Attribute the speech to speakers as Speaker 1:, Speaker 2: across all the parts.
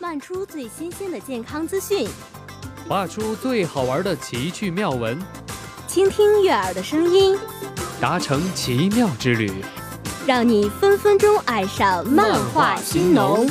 Speaker 1: 漫出最新鲜的健康资讯，
Speaker 2: 画出最好玩的奇趣妙文，
Speaker 1: 倾听悦耳的声音，
Speaker 2: 达成奇妙之旅，
Speaker 1: 让你分分钟爱上漫画新农。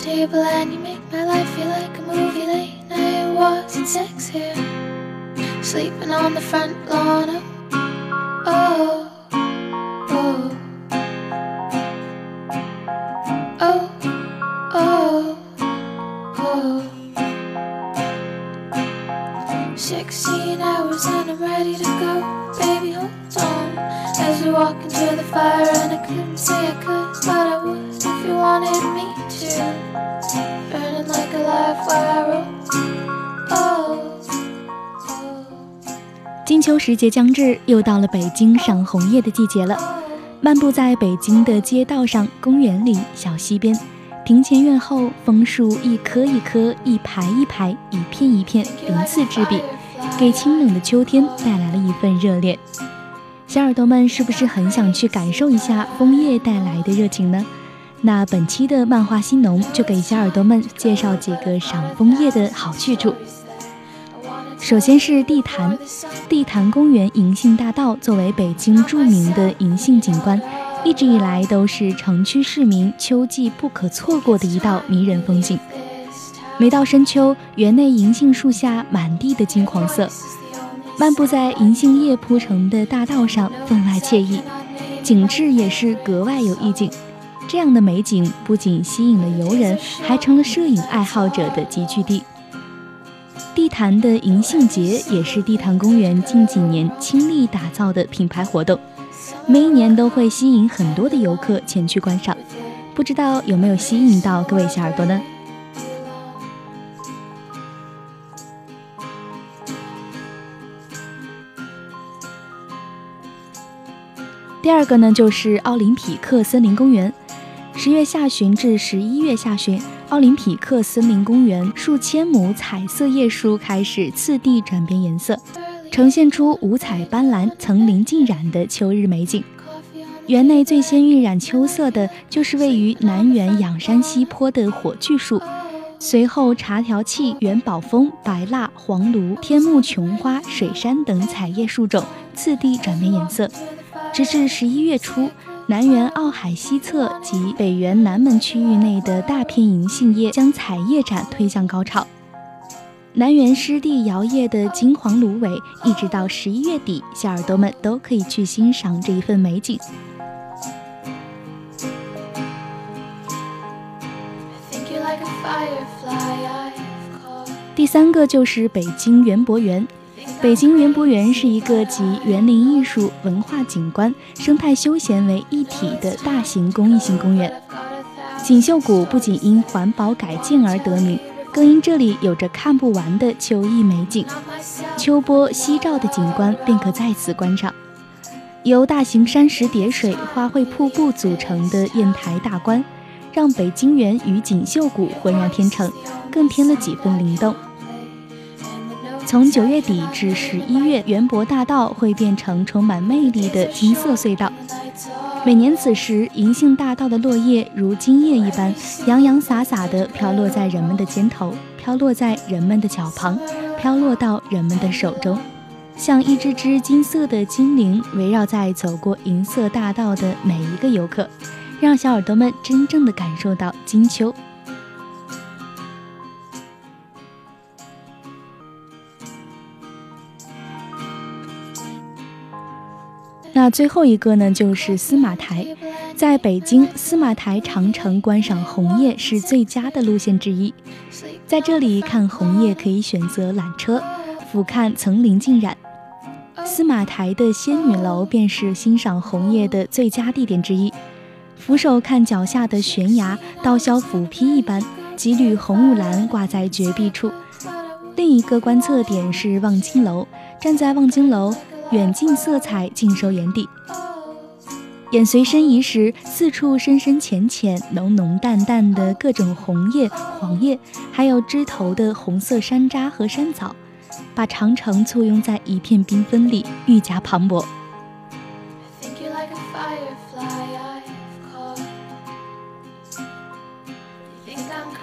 Speaker 3: Table and you make my life feel like a movie late night. Walks and sex here? Sleeping on the front lawn. Oh oh oh oh oh. Oh 16 hours and I'm ready to go. Baby hold on. As we walk into the fire and I couldn't say I could
Speaker 4: 金秋时节将至，又到了北京赏红叶的季节了。漫步在北京的街道上、公园里、小溪边、庭前院后，枫树一棵一棵、一排一排、一片一片，鳞次栉比，给清冷的秋天带来了一份热烈。小耳朵们是不是很想去感受一下枫叶带来的热情呢？那本期的漫画新农就给小耳朵们介绍几个赏枫叶的好去处。首先是地坛，地坛公园银杏大道作为北京著名的银杏景观，一直以来都是城区市民秋季不可错过的一道迷人风景。每到深秋，园内银杏树下满地的金黄色，漫步在银杏叶铺成的大道上，分外惬意，景致也是格外有意境。这样的美景不仅吸引了游人，还成了摄影爱好者的集聚地。地坛的银杏节也是地坛公园近几年倾力打造的品牌活动，每一年都会吸引很多的游客前去观赏。不知道有没有吸引到各位小耳朵呢？第二个呢，就是奥林匹克森林公园。十月下旬至十一月下旬，奥林匹克森林公园数千亩彩色叶树开始次第转变颜色，呈现出五彩斑斓、层林尽染的秋日美景。园内最先晕染秋色的就是位于南园仰山西坡的火炬树，随后茶条楧、元宝枫、白蜡、黄芦、天目琼花、水杉等彩叶树种次第转变颜色，直至十一月初。南园奥海西侧及北园南门区域内的大片银杏叶将彩叶展推向高潮。南园湿地摇曳的金黄芦苇，一直到十一月底，小耳朵们都可以去欣赏这一份美景。第三个就是北京园博园。北京园博园是一个集园林艺术、文化景观、生态休闲为一体的大型公益性公园。锦绣谷不仅因环保改建而得名，更因这里有着看不完的秋意美景。秋波夕照的景观便可在此观赏。由大型山石叠水、花卉瀑布组成的砚台大观，让北京园与锦绣谷浑然天成，更添了几分灵动。从九月底至十一月，园博大道会变成充满魅力的金色隧道。每年此时，银杏大道的落叶如金叶一般，洋洋洒洒地飘落在人们的肩头，飘落在人们的脚旁，飘落到人们的手中，像一只只金色的精灵，围绕在走过银色大道的每一个游客，让小耳朵们真正的感受到金秋。那最后一个呢，就是司马台。在北京，司马台长城观赏红叶是最佳的路线之一。在这里看红叶，可以选择缆车，俯瞰层林尽染。司马台的仙女楼便是欣赏红叶的最佳地点之一。俯首看脚下的悬崖，刀削斧劈一般，几缕红雾兰挂在绝壁处。另一个观测点是望京楼，站在望京楼。远近色彩尽收眼底，眼随身移时，四处深深浅浅、浓浓淡淡的各种红叶、黄叶，还有枝头的红色山楂和山枣，把长城簇拥在一片缤纷里，愈加磅礴。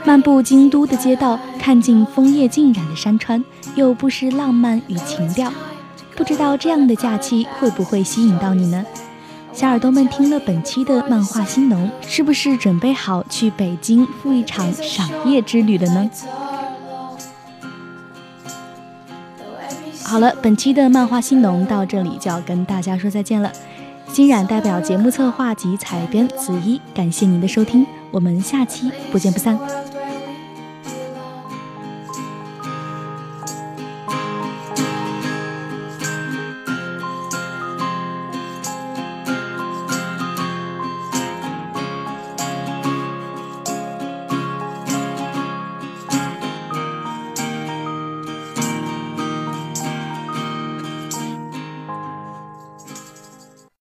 Speaker 4: 漫步京都的街道，看尽枫叶浸染的山川，又不失浪漫与情调。不知道这样的假期会不会吸引到你呢？小耳朵们听了本期的漫画新农，是不是准备好去北京赴一场赏夜之旅了呢？好了，本期的漫画新农到这里就要跟大家说再见了。欣冉代表节目策划及采编子一，感谢您的收听，我们下期不见不散。